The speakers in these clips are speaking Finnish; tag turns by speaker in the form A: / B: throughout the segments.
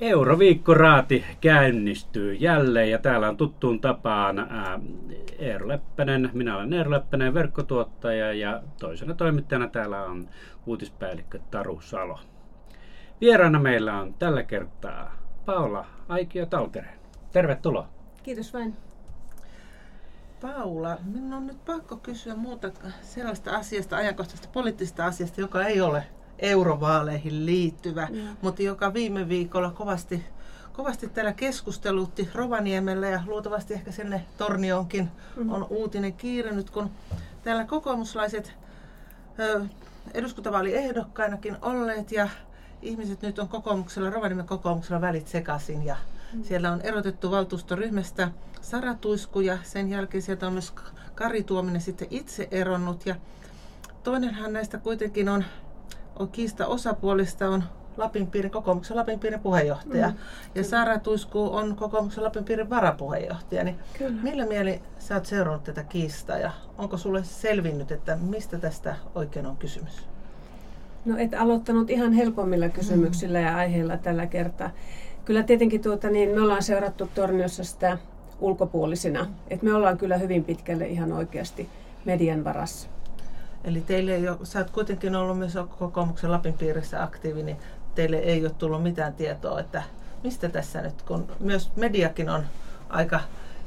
A: Euroviikkoraati käynnistyy jälleen ja täällä on tuttuun tapaan ää, Eero Leppänen. Minä olen Eero Leppänen, verkkotuottaja ja toisena toimittajana täällä on uutispäällikkö Taru Salo. Vieraana meillä on tällä kertaa Paula Aikio Talkere. Tervetuloa.
B: Kiitos vain.
C: Paula, minun on nyt pakko kysyä muuta sellaista asiasta, ajankohtaisesta poliittisesta asiasta, joka ei ole eurovaaleihin liittyvä, mm. mutta joka viime viikolla kovasti, kovasti täällä keskustelutti Rovaniemellä ja luultavasti ehkä sinne Tornionkin mm. on uutinen kiirinyt, kun täällä kokoomuslaiset ö, eduskuntavaaliehdokkainakin olleet ja ihmiset nyt on kokoomuksella, Rovaniemen kokoomuksella välit sekaisin ja mm. siellä on erotettu valtuustoryhmästä Sara Tuisku ja sen jälkeen sieltä on myös Kari Tuominen sitten itse eronnut ja toinenhan näistä kuitenkin on on kiista osapuolista on Lapinpiirin, kokoomuksen Lapinpiirin puheenjohtaja. Mm, ja Sara Tuisku on kokoomuksen Lapinpiirin varapuheenjohtaja. Niin kyllä. millä mieli sä oot seurannut tätä kiistaa ja onko sulle selvinnyt, että mistä tästä oikein on kysymys?
B: No et aloittanut ihan helpommilla kysymyksillä mm. ja aiheilla tällä kertaa. Kyllä tietenkin tuota, niin me ollaan seurattu Torniossa sitä ulkopuolisina. Et me ollaan kyllä hyvin pitkälle ihan oikeasti median varassa.
C: Eli teille ei ole, sä oot kuitenkin ollut myös kokoomuksen Lapin piirissä aktiivi, niin teille ei ole tullut mitään tietoa, että mistä tässä nyt, kun myös mediakin on aika,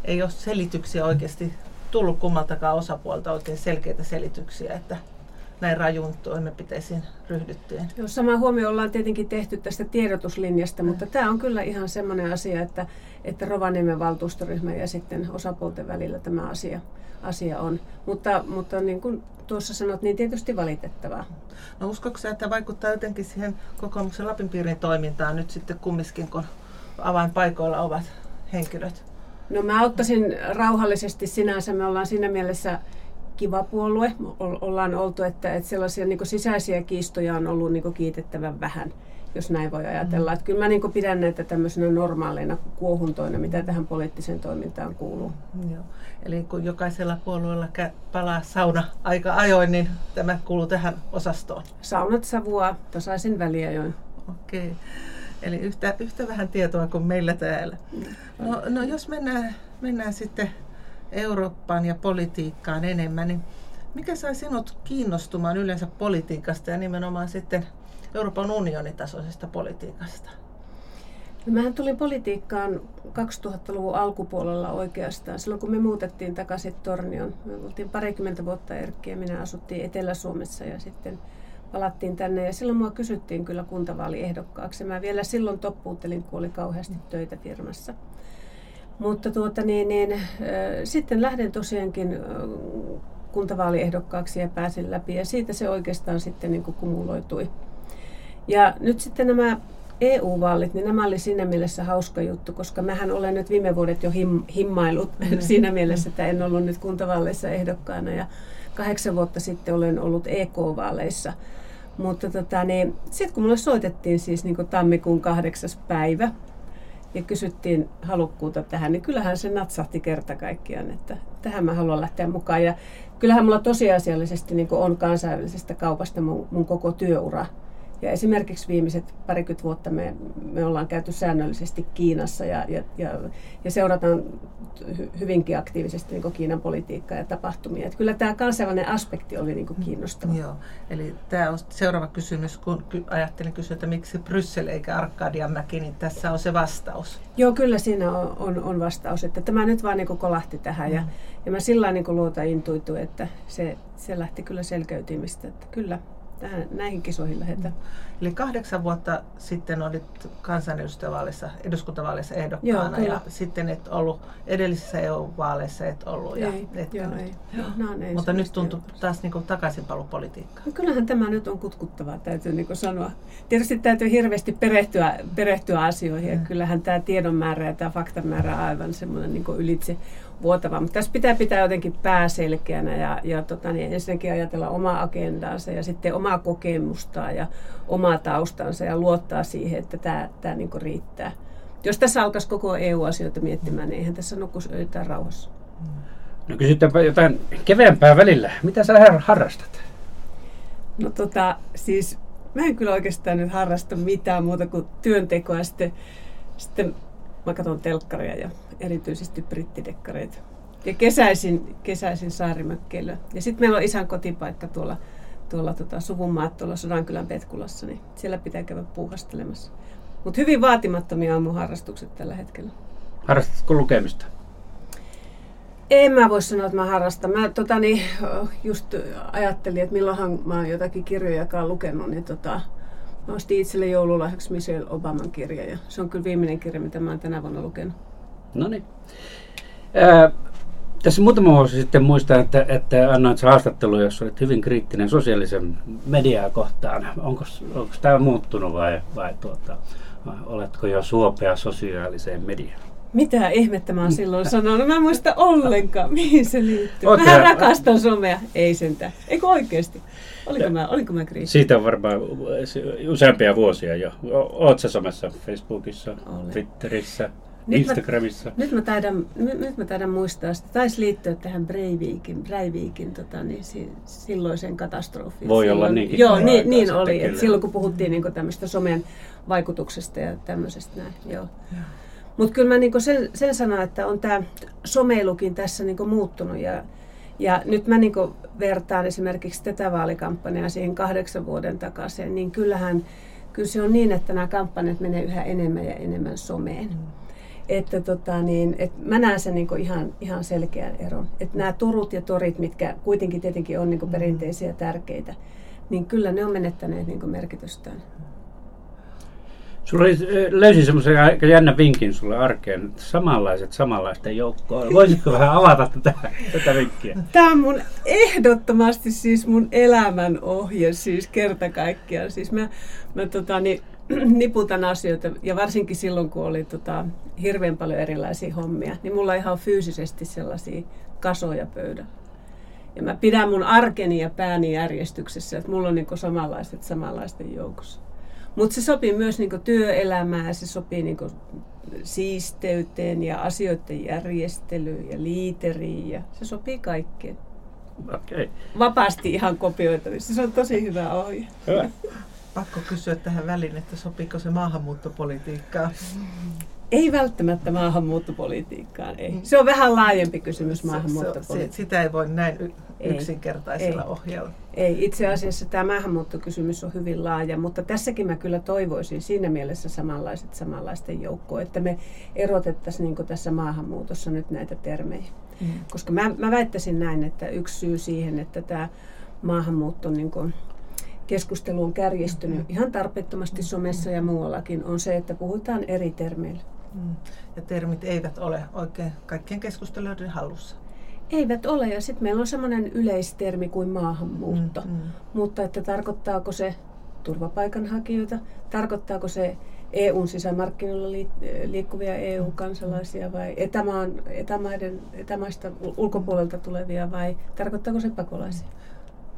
C: ei ole selityksiä oikeasti tullut kummaltakaan osapuolta oikein selkeitä selityksiä, että näin rajun toimenpiteisiin ryhdyttyjen.
B: Joo, sama huomio ollaan tietenkin tehty tästä tiedotuslinjasta, mutta tämä on kyllä ihan semmoinen asia, että, että Rovaniemen valtuustoryhmä ja sitten osapuolten välillä tämä asia, asia on. Mutta, mutta niin kuin tuossa sanot, niin tietysti valitettavaa.
C: No uskotko että vaikuttaa jotenkin siihen kokoomuksen Lapin piirin toimintaan nyt sitten kumminkin, kun avainpaikoilla ovat henkilöt?
B: No mä ottaisin rauhallisesti sinänsä. Me ollaan siinä mielessä kiva puolue. Ollaan oltu, että, että sellaisia niin sisäisiä kiistoja on ollut niin kiitettävän vähän jos näin voi ajatella. Mm. Että kyllä mä niin pidän näitä tämmöisenä normaaleina kuohuntoina, mitä tähän poliittiseen toimintaan kuuluu.
C: Joo. Eli kun jokaisella puolueella palaa sauna aika ajoin, niin tämä kuuluu tähän osastoon.
B: Saunat savua tasaisin väliajoin.
C: Okei. Okay. Eli yhtä, yhtä vähän tietoa kuin meillä täällä. No, no jos mennään, mennään sitten Eurooppaan ja politiikkaan enemmän, niin mikä sai sinut kiinnostumaan yleensä politiikasta ja nimenomaan sitten Euroopan unionin tasoisesta politiikasta?
B: No mähän tulin politiikkaan 2000-luvun alkupuolella oikeastaan, silloin kun me muutettiin takaisin Tornioon. Me oltiin parikymmentä vuotta Erkki ja minä asuttiin Etelä-Suomessa ja sitten palattiin tänne ja silloin mua kysyttiin kyllä kuntavaaliehdokkaaksi. Mä vielä silloin toppuuttelin, kun oli kauheasti töitä firmassa. Mutta tuota, niin, niin, äh, sitten lähden tosiaankin äh, kuntavaaliehdokkaaksi ja pääsin läpi ja siitä se oikeastaan sitten niin kumuloitui. Ja nyt sitten nämä EU-vaalit, niin nämä oli siinä mielessä hauska juttu, koska mähän olen nyt viime vuodet jo him, himmailut mm. siinä mielessä, että en ollut nyt kuntavaaleissa ehdokkaana ja kahdeksan vuotta sitten olen ollut EK-vaaleissa. Mutta tota, niin, sitten kun mulle soitettiin siis niin tammikuun kahdeksas päivä ja kysyttiin halukkuutta tähän, niin kyllähän se natsahti kerta kaikkiaan, että tähän mä haluan lähteä mukaan. Ja kyllähän mulla tosiasiallisesti niin on kansainvälisestä kaupasta mun, mun koko työura ja esimerkiksi viimeiset parikymmentä vuotta me, me ollaan käyty säännöllisesti Kiinassa ja, ja, ja, ja seurataan hyvinkin aktiivisesti niin Kiinan politiikkaa ja tapahtumia. Että kyllä tämä kansainvälinen aspekti oli niin kiinnostava.
C: Joo, eli tämä on seuraava kysymys, kun ajattelin kysyä, että miksi Bryssel eikä Arkadianmäki, niin tässä on se vastaus.
B: Joo, kyllä siinä on, on, on vastaus. Että tämä nyt vaan niin kolahti tähän mm. ja, ja mä sillä niin luota intuitu, että se, se lähti kyllä selkeytymistä. Että kyllä, tähän, näihin kisoihin lähdetään.
C: Eli kahdeksan vuotta sitten olit kansanedustajavaaleissa, eduskuntavaaleissa ehdokkaana Joo, ja sitten et ollut edellisissä EU-vaaleissa et ollut.
B: Ja ei, et joo, ei. Joo. No,
C: ei Mutta nyt tuntuu taas niin takaisinpalupolitiikkaan.
B: No, kyllähän tämä nyt on kutkuttavaa, täytyy niin sanoa. Tietysti täytyy hirveästi perehtyä, perehtyä asioihin. Ja kyllähän tämä tiedon määrä ja tämä faktan määrä on aivan semmoinen niin ylitse vuotava. Mutta tässä pitää pitää jotenkin pääselkeänä ja, ja tota, niin ensinnäkin ajatella omaa agendaansa ja sitten omaa kokemustaan ja omaa taustansa ja luottaa siihen, että tämä, tämä niin riittää. Jos tässä alkaisi koko EU-asioita miettimään, niin eihän tässä nukuisi öitä rauhassa.
A: No kysytäänpä jotain keveämpää välillä. Mitä sä harrastat?
B: No tota, siis mä en kyllä oikeastaan nyt harrasta mitään muuta kuin työntekoa. Sitten, sitten mä katson telkkaria ja erityisesti brittidekkareita. Ja kesäisin, kesäisin saarimökkeillä. Ja sitten meillä on isän kotipaikka tuolla, tuolla tota, suvunmaat tuolla Sodankylän Petkulassa, niin siellä pitää käydä puuhastelemassa. Mutta hyvin vaatimattomia on mun harrastukset tällä hetkellä.
A: Harrastatko lukemista?
B: En mä voi sanoa, että mä harrastan. Mä tota, niin, just ajattelin, että milloinhan mä oon jotakin kirjojakaan lukenut, niin tota, mä ostin itselle joululahjaksi Michelle Obaman kirja ja se on kyllä viimeinen kirja, mitä mä oon tänä vuonna lukenut.
A: No niin. Äh, tässä muutama vuosi sitten muistan, että, että annoit haastattelu, jossa olit hyvin kriittinen sosiaalisen mediaa kohtaan. Onko, onko tämä muuttunut vai, vai tuota, oletko jo suopea sosiaaliseen mediaan?
B: Mitä ihmettä mä oon silloin sanonut? Mä en muista ollenkaan, mihin se liittyy. Okay. Mä rakastan somea. Ei sentään. Eikö oikeasti? Oliko mä, oliko mä kriisi?
A: Siitä on varmaan useampia vuosia jo. Oot sä somessa Facebookissa, Olen. Twitterissä, nyt Instagramissa?
B: Mä, nyt, mä taidan, nyt, mä taidan muistaa, että taisi liittyä tähän Breivikin, Breivikin tota, niin, si, silloiseen katastrofiin.
A: Voi silloin, olla niinkin.
B: Joo, niin, niin oli. Et silloin kun puhuttiin niin tämmöistä somen vaikutuksesta ja tämmöisestä näin. Joo. Mutta kyllä mä niin sen, sen sanon, että on tämä someilukin tässä niin muuttunut ja, ja nyt mä niin vertaan esimerkiksi tätä vaalikampanjaa siihen kahdeksan vuoden takaisin, niin kyllähän kyllä se on niin, että nämä kampanjat menee yhä enemmän ja enemmän someen. Mm. Että tota, niin, et mä näen sen niin ihan, ihan selkeän eron. Että nämä turut ja torit, mitkä kuitenkin tietenkin on niin perinteisiä ja tärkeitä, niin kyllä ne on menettäneet niin merkitystään.
A: Sulla oli, löysin semmoisen aika jännä vinkin sulle arkeen, samanlaiset samanlaisten joukkoon. Voisitko vähän avata tätä, tätä vinkkiä?
B: Tämä on mun ehdottomasti siis mun elämän ohje, siis kerta kaikkiaan. Siis mä, mä tota, niin, niputan asioita, ja varsinkin silloin, kun oli tota, hirveän paljon erilaisia hommia, niin mulla on ihan fyysisesti sellaisia kasoja pöydällä. Ja mä pidän mun arkeni ja pääni järjestyksessä, että mulla on niinku samanlaiset samanlaisten joukossa. Mutta se sopii myös niinku työelämään, se sopii niinku siisteyteen ja asioiden järjestelyyn ja liiteriin ja se sopii kaikkeen.
A: Okay.
B: Vapaasti ihan kopioitavissa. Se on tosi hyvä ohje. Hyvä.
C: Pakko kysyä tähän väliin, että sopiiko se maahanmuuttopolitiikkaan?
B: Ei välttämättä maahanmuuttopolitiikkaan, ei. Se on vähän laajempi kysymys maahanmuuttopolitiikkaan.
C: Sitä ei voi näin yksinkertaisella ei. ohjella.
B: Ei, itse asiassa tämä maahanmuuttokysymys on hyvin laaja, mutta tässäkin mä kyllä toivoisin siinä mielessä samanlaiset samanlaisten joukkoa, että me erotettaisiin niin tässä maahanmuutossa nyt näitä termejä. Mm. Koska mä, mä väittäisin näin, että yksi syy siihen, että tämä maahanmuutto niin kuin, keskustelu on kärjistynyt mm. ihan tarpeettomasti somessa ja muuallakin, on se, että puhutaan eri termeillä. Mm.
C: Ja termit eivät ole oikein kaikkien keskustelijoiden hallussa.
B: Eivät ole, ja sitten meillä on semmoinen yleistermi kuin maahanmuutto. Mm, mm. Mutta että tarkoittaako se turvapaikanhakijoita, tarkoittaako se EUn sisämarkkinoilla liikkuvia EU-kansalaisia vai etämaan, etämaiden, etämaista ulkopuolelta tulevia vai tarkoittaako se pakolaisia?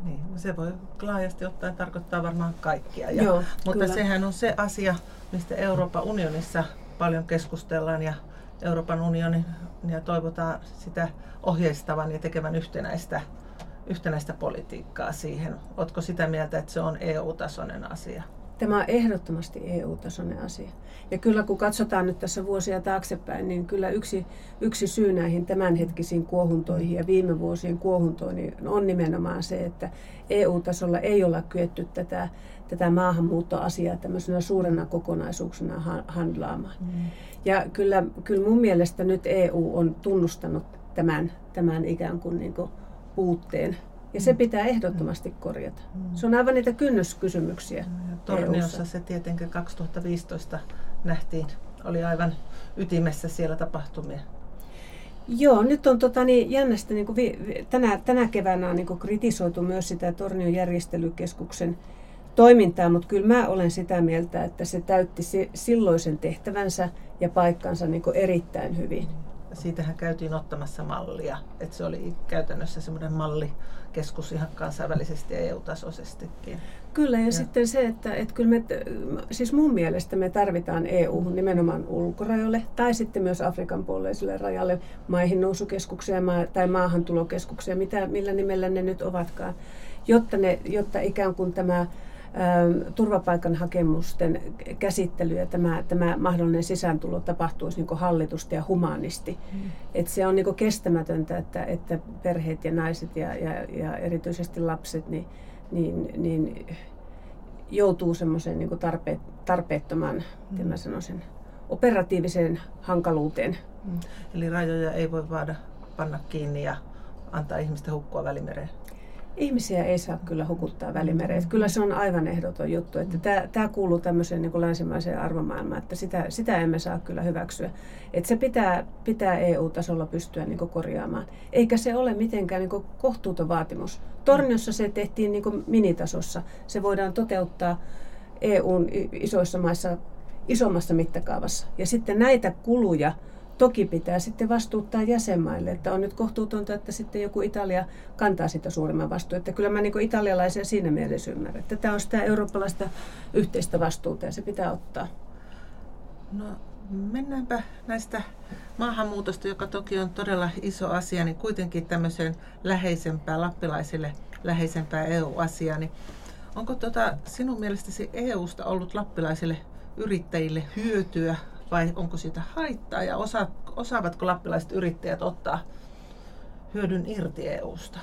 C: Niin, se voi laajasti ottaen tarkoittaa varmaan kaikkia. Ja, Joo, mutta kyllä. sehän on se asia, mistä Euroopan unionissa paljon keskustellaan ja Euroopan unionin ja toivotaan sitä ohjeistavan ja tekevän yhtenäistä, yhtenäistä politiikkaa siihen. Oletko sitä mieltä, että se on EU-tasoinen asia?
B: Tämä on ehdottomasti EU-tasoinen asia. Ja kyllä kun katsotaan nyt tässä vuosia taaksepäin, niin kyllä yksi, yksi syy näihin tämänhetkisiin kuohuntoihin ja viime vuosien kuohuntoihin on nimenomaan se, että EU-tasolla ei olla kyetty tätä, tätä maahanmuuttoasiaa tämmöisenä suurena kokonaisuuksena handlaamaan. Mm. Ja kyllä, kyllä mun mielestä nyt EU on tunnustanut tämän, tämän ikään kuin, niin kuin puutteen ja se pitää ehdottomasti korjata. Se on aivan niitä kynnyskysymyksiä.
C: Torniossa se tietenkin 2015 nähtiin, oli aivan ytimessä siellä tapahtumia.
B: Joo, nyt on tota, niin, jännästi, niin kuin vi, tänä, tänä keväänä on niin kritisoitu myös sitä Tornion järjestelykeskuksen toimintaa, mutta kyllä mä olen sitä mieltä, että se täytti silloisen tehtävänsä ja paikkansa niin erittäin hyvin.
C: Siitähän käytiin ottamassa mallia, että se oli käytännössä semmoinen mallikeskus ihan kansainvälisesti ja EU-tasoisestikin.
B: Kyllä, ja, ja sitten se, että, että kyllä me, siis mun mielestä me tarvitaan EU nimenomaan ulkorajoille tai sitten myös Afrikan puoleiselle rajalle maihin nousukeskuksia tai maahantulokeskuksia, mitä, millä nimellä ne nyt ovatkaan, jotta, ne, jotta ikään kuin tämä turvapaikanhakemusten käsittely ja tämä, tämä mahdollinen sisääntulo tapahtuisi niin hallitusti ja humaanisti. Mm. Et se on niin kestämätöntä, että, että perheet ja naiset ja, ja, ja erityisesti lapset niin, niin, niin joutuu semmoiseen niin tarpeet, tarpeettoman, mm. mä sanoisin, operatiiviseen hankaluuteen. Mm.
C: Eli rajoja ei voi vaada panna kiinni ja antaa ihmistä hukkua välimereen?
B: Ihmisiä ei saa kyllä hukuttaa välimereen. Kyllä se on aivan ehdoton juttu. Että tämä, tämä kuuluu tämmöiseen niin kuin länsimaiseen arvomaailmaan, että sitä, sitä emme saa kyllä hyväksyä. Että se pitää, pitää EU-tasolla pystyä niin kuin korjaamaan. Eikä se ole mitenkään niin kuin kohtuuton vaatimus. Torniossa se tehtiin niin kuin minitasossa. Se voidaan toteuttaa EUn isoissa maissa isommassa mittakaavassa. Ja sitten näitä kuluja Toki pitää sitten vastuuttaa jäsenmaille, että on nyt kohtuutonta, että sitten joku Italia kantaa sitä suuremman vastuun. Että kyllä mä niin italialaisia siinä mielessä ymmärrän, että tämä on sitä eurooppalaista yhteistä vastuuta ja se pitää ottaa.
C: No mennäänpä näistä maahanmuutosta, joka toki on todella iso asia, niin kuitenkin tämmöiseen läheisempää, lappilaisille läheisempää EU-asiaa. Niin onko tota sinun mielestäsi EUsta ollut lappilaisille yrittäjille hyötyä vai onko siitä haittaa ja osa, osaavatko lappilaiset yrittäjät ottaa hyödyn irti EUsta?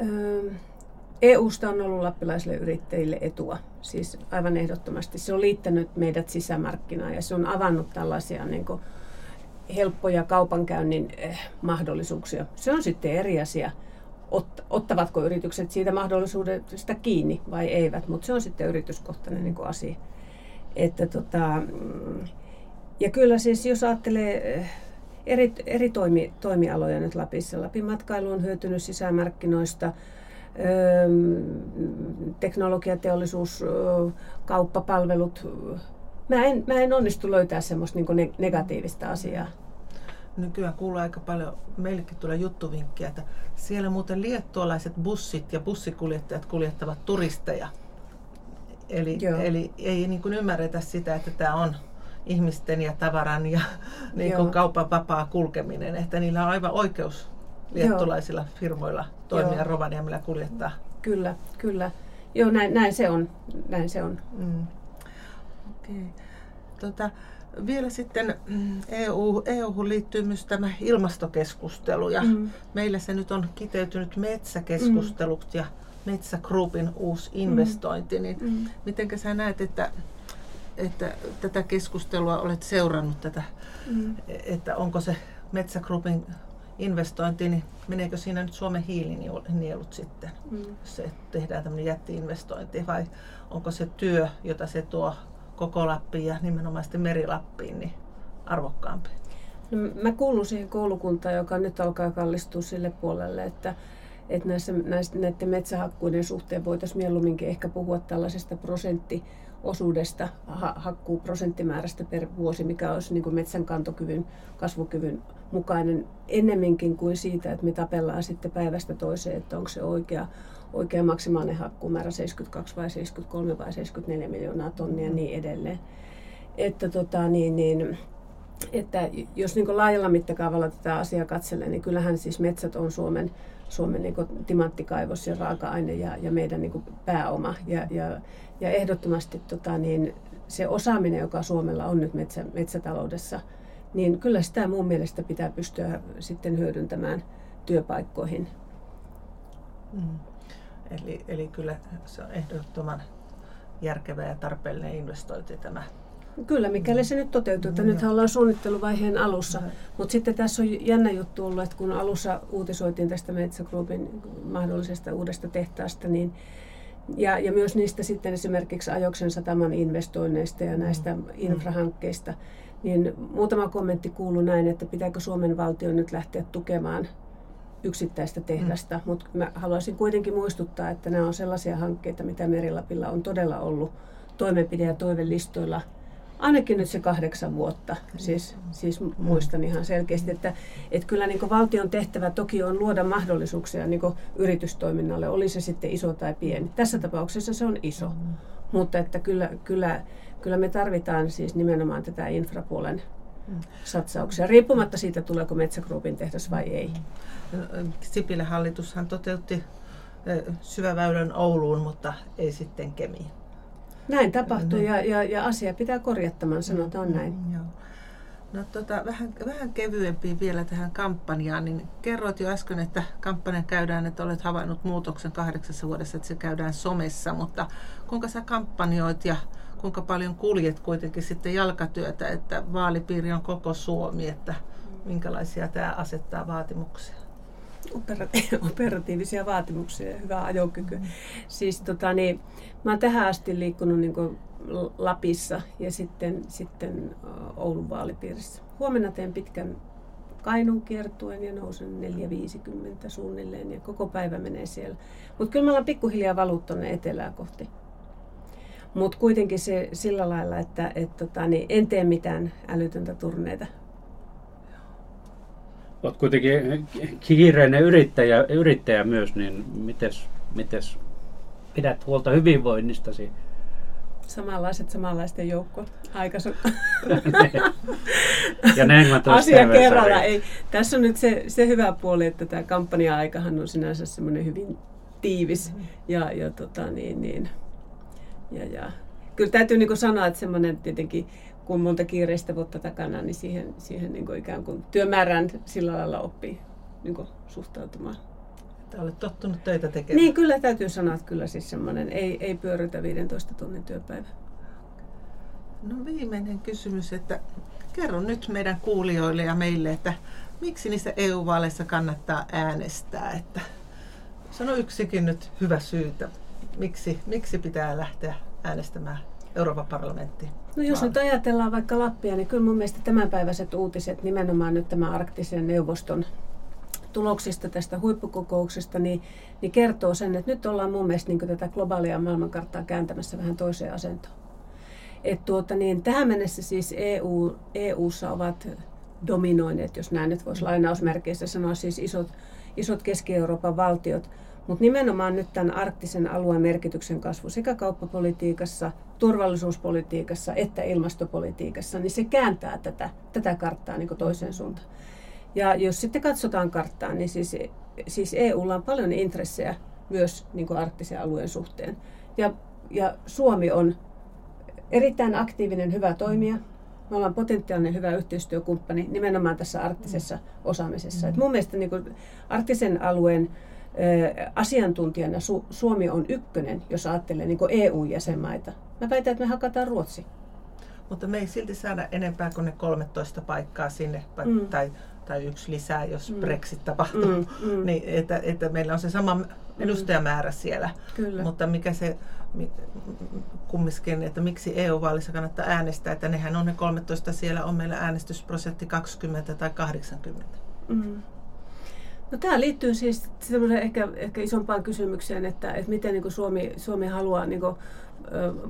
B: Öö, EUsta on ollut lappilaisille yrittäjille etua, siis aivan ehdottomasti. Se on liittänyt meidät sisämarkkinaan ja se on avannut tällaisia niin kuin, helppoja kaupankäynnin eh, mahdollisuuksia. Se on sitten eri asia, ot, ottavatko yritykset siitä mahdollisuudesta kiinni vai eivät, mutta se on sitten yrityskohtainen niin kuin asia. Että tota, ja kyllä siis jos ajattelee eh, eri, eri toimi, toimialoja nyt Lapissa, Lapin matkailu on hyötynyt sisämarkkinoista, teknologiateollisuus, kauppapalvelut. Mä en, mä en onnistu löytää semmoista niin negatiivista asiaa.
C: Nykyään kuulee aika paljon, meillekin tulee juttuvinkkiä, että siellä muuten liettualaiset bussit ja bussikuljettajat kuljettavat turisteja. Eli, eli ei niin kuin ymmärretä sitä, että tämä on ihmisten ja tavaran ja niin kuin kaupan vapaa kulkeminen. Että niillä on aivan oikeus liettulaisilla Joo. firmoilla toimia Joo. Rovaniemellä kuljettaa.
B: Kyllä, kyllä. Joo, näin, näin se on. Näin se on. Mm.
C: Okay. Tota, vielä sitten EU, EU liittyy myös tämä ilmastokeskustelu ja mm. meillä se nyt on kiteytynyt metsäkeskustelut mm. ja Metsä Groupin uusi mm. investointi, niin mm. miten sä näet, että, että tätä keskustelua olet seurannut tätä, mm. että onko se Metsä Groupin investointi, niin meneekö siinä nyt Suomen hiilinielut sitten, mm. jos se tehdään tämmöinen jättiinvestointi, vai onko se työ, jota se tuo koko Lappiin ja nimenomaan sitten Merilappiin, niin arvokkaampi?
B: No, mä kuulun siihen koulukuntaan, joka nyt alkaa kallistua sille puolelle, että että näissä, näissä, näiden metsähakkuiden suhteen voitaisiin mieluumminkin ehkä puhua tällaisesta prosenttiosuudesta, ha, hakkuu prosenttimäärästä per vuosi, mikä olisi niin kuin metsän kantokyvyn, kasvukyvyn mukainen ennemminkin kuin siitä, että me tapellaan sitten päivästä toiseen, että onko se oikea, oikea maksimaalinen hakkuumäärä 72 vai 73 vai 74 miljoonaa tonnia ja niin edelleen. Että, tota, niin, niin, että jos niin laajalla mittakaavalla tätä asiaa katselee, niin kyllähän siis metsät on Suomen Suomen niin kuin, timanttikaivos ja raaka-aine ja, ja meidän niin kuin, pääoma. Ja, ja, ja ehdottomasti tota, niin, se osaaminen, joka Suomella on nyt metsä, metsätaloudessa, niin kyllä sitä mun mielestä pitää pystyä sitten hyödyntämään työpaikkoihin.
C: Mm. Eli, eli kyllä se on ehdottoman järkevä ja tarpeellinen investointi tämä
B: Kyllä, mikäli se nyt toteutuu. Että mm. nythän ollaan suunnitteluvaiheen alussa. Mm. Mutta sitten tässä on jännä juttu ollut, että kun alussa uutisoitiin tästä Metsä Groupin mahdollisesta uudesta tehtaasta, niin ja, ja myös niistä sitten esimerkiksi Ajoksen sataman investoinneista ja näistä mm. infrahankkeista, niin muutama kommentti kuuluu näin, että pitääkö Suomen valtio nyt lähteä tukemaan yksittäistä tehdasta, mm. mutta mä haluaisin kuitenkin muistuttaa, että nämä on sellaisia hankkeita, mitä Merilapilla on todella ollut toimenpide- ja toivelistoilla – ainakin nyt se kahdeksan vuotta, siis, siis muistan ihan selkeästi, että, että kyllä niin valtion tehtävä toki on luoda mahdollisuuksia niin yritystoiminnalle, oli se sitten iso tai pieni. Tässä tapauksessa se on iso, mutta että kyllä, kyllä, kyllä me tarvitaan siis nimenomaan tätä infrapuolen satsauksia, riippumatta siitä, tuleeko Metsägruupin tehdas vai ei.
C: Sipilän hallitushan toteutti syväväylän Ouluun, mutta ei sitten Kemiin.
B: Näin tapahtui ja, ja, ja asia pitää korjattamaan, sanotaan näin.
C: Mm, joo. No tota, vähän, vähän kevyempi vielä tähän kampanjaan, niin kerroit jo äsken, että kampanja käydään, että olet havainnut muutoksen kahdeksassa vuodessa, että se käydään somessa, mutta kuinka sä kampanjoit ja kuinka paljon kuljet kuitenkin sitten jalkatyötä, että vaalipiiri on koko Suomi, että minkälaisia tämä asettaa vaatimuksia?
B: operatiivisia vaatimuksia ja hyvää ajokykyä. Mm. Siis tota, niin, mä oon tähän asti liikkunut niin Lapissa ja sitten, sitten Oulun vaalipiirissä. Huomenna teen pitkän Kainun kiertuen ja nousen 4.50 suunnilleen ja koko päivä menee siellä. Mutta kyllä mä ollaan pikkuhiljaa valut tuonne etelää kohti. Mutta kuitenkin se sillä lailla, että et, tota, niin en tee mitään älytöntä turneita.
A: Olet kuitenkin kiireinen yrittäjä, yrittäjä myös, niin mites, mites pidät huolta hyvinvoinnistasi?
B: Samanlaiset samanlaisten joukko. Aikaisu.
A: ja näin mä
B: Asia kerralla. Ei. Tässä on nyt se, se hyvä puoli, että tämä kampanja-aikahan on sinänsä semmoinen hyvin tiivis. Mm-hmm. Ja, ja, tota, niin, niin, ja, ja. Kyllä täytyy niin sanoa, että semmoinen tietenkin kun monta kiireistä vuotta takana, niin siihen, siihen niin kuin ikään kuin työmäärään sillä lailla oppii niin kuin suhtautumaan.
C: Että olet tottunut töitä tekemään.
B: Niin, kyllä täytyy sanoa, että kyllä siis semmoinen ei, ei pyöritä 15 tunnin työpäivä.
C: No viimeinen kysymys, että kerro nyt meidän kuulijoille ja meille, että miksi niissä EU-vaaleissa kannattaa äänestää? Että sano yksikin nyt hyvä syytä, miksi, miksi pitää lähteä äänestämään Euroopan parlamenttiin?
B: No jos nyt ajatellaan vaikka Lappia, niin kyllä mun mielestä tämänpäiväiset uutiset, nimenomaan nyt tämä arktisen neuvoston tuloksista tästä huippukokouksesta, niin, niin kertoo sen, että nyt ollaan mun mielestä niin tätä globaalia maailmankarttaa kääntämässä vähän toiseen asentoon. Et tuota, niin tähän mennessä siis EU, EUssa ovat dominoineet, jos näin nyt voisi lainausmerkeissä sanoa, siis isot, isot Keski-Euroopan valtiot – mutta nimenomaan nyt tämän arktisen alueen merkityksen kasvu sekä kauppapolitiikassa, turvallisuuspolitiikassa että ilmastopolitiikassa, niin se kääntää tätä, tätä karttaa niin toiseen suuntaan. Ja jos sitten katsotaan karttaa, niin siis, siis EUlla on paljon intressejä myös niin arktisen alueen suhteen. Ja, ja Suomi on erittäin aktiivinen, hyvä toimija. Me ollaan potentiaalinen hyvä yhteistyökumppani nimenomaan tässä arktisessa osaamisessa. Et mun mielestä niin arktisen alueen asiantuntijana Su- Suomi on ykkönen, jos ajattelee niin EU-jäsenmaita. Mä väitän, että me hakataan Ruotsi.
C: Mutta me ei silti saada enempää kuin ne 13 paikkaa sinne, mm. tai, tai yksi lisää, jos mm. Brexit tapahtuu. Mm, mm. Niin, että, että meillä on se sama mm. edustajamäärä siellä. Kyllä. Mutta mikä se kumminkin, että miksi EU-vaalissa kannattaa äänestää, että nehän on ne 13, siellä on meillä äänestysprosentti 20 tai 80. Mm.
B: No, tämä liittyy siis ehkä, ehkä isompaan kysymykseen, että, että miten niin Suomi, Suomi haluaa niin kuin,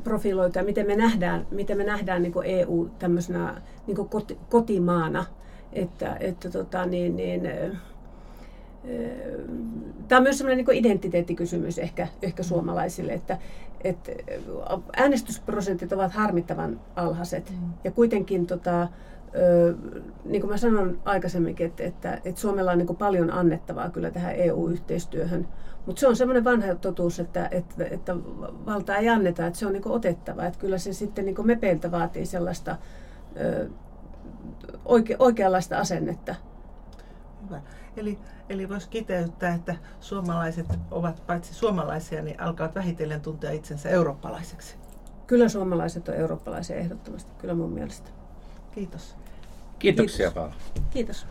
B: profiloita ja miten me nähdään, miten me nähdään niin EU tämmöisenä niin koti, kotimaana. Että, että tota, niin, niin, Tämä on myös sellainen niin identiteettikysymys ehkä, ehkä suomalaisille, että, että äänestysprosentit ovat harmittavan alhaiset mm. ja kuitenkin tota, niin kuin mä sanoin aikaisemminkin, että, että, että Suomella on niin paljon annettavaa kyllä tähän EU-yhteistyöhön, mutta se on semmoinen vanha totuus, että, että, että valtaa ei anneta, että se on niin otettava. Että kyllä se sitten niin mepeiltä vaatii sellaista ö, oike, oikeanlaista asennetta.
C: Hyvä. Eli, eli voisi kiteyttää, että suomalaiset ovat paitsi suomalaisia, niin alkavat vähitellen tuntea itsensä eurooppalaiseksi.
B: Kyllä suomalaiset on eurooppalaisia ehdottomasti, kyllä mun mielestä.
C: Kiitos.
A: Kiitoksia Kiitos.
B: Kiitos.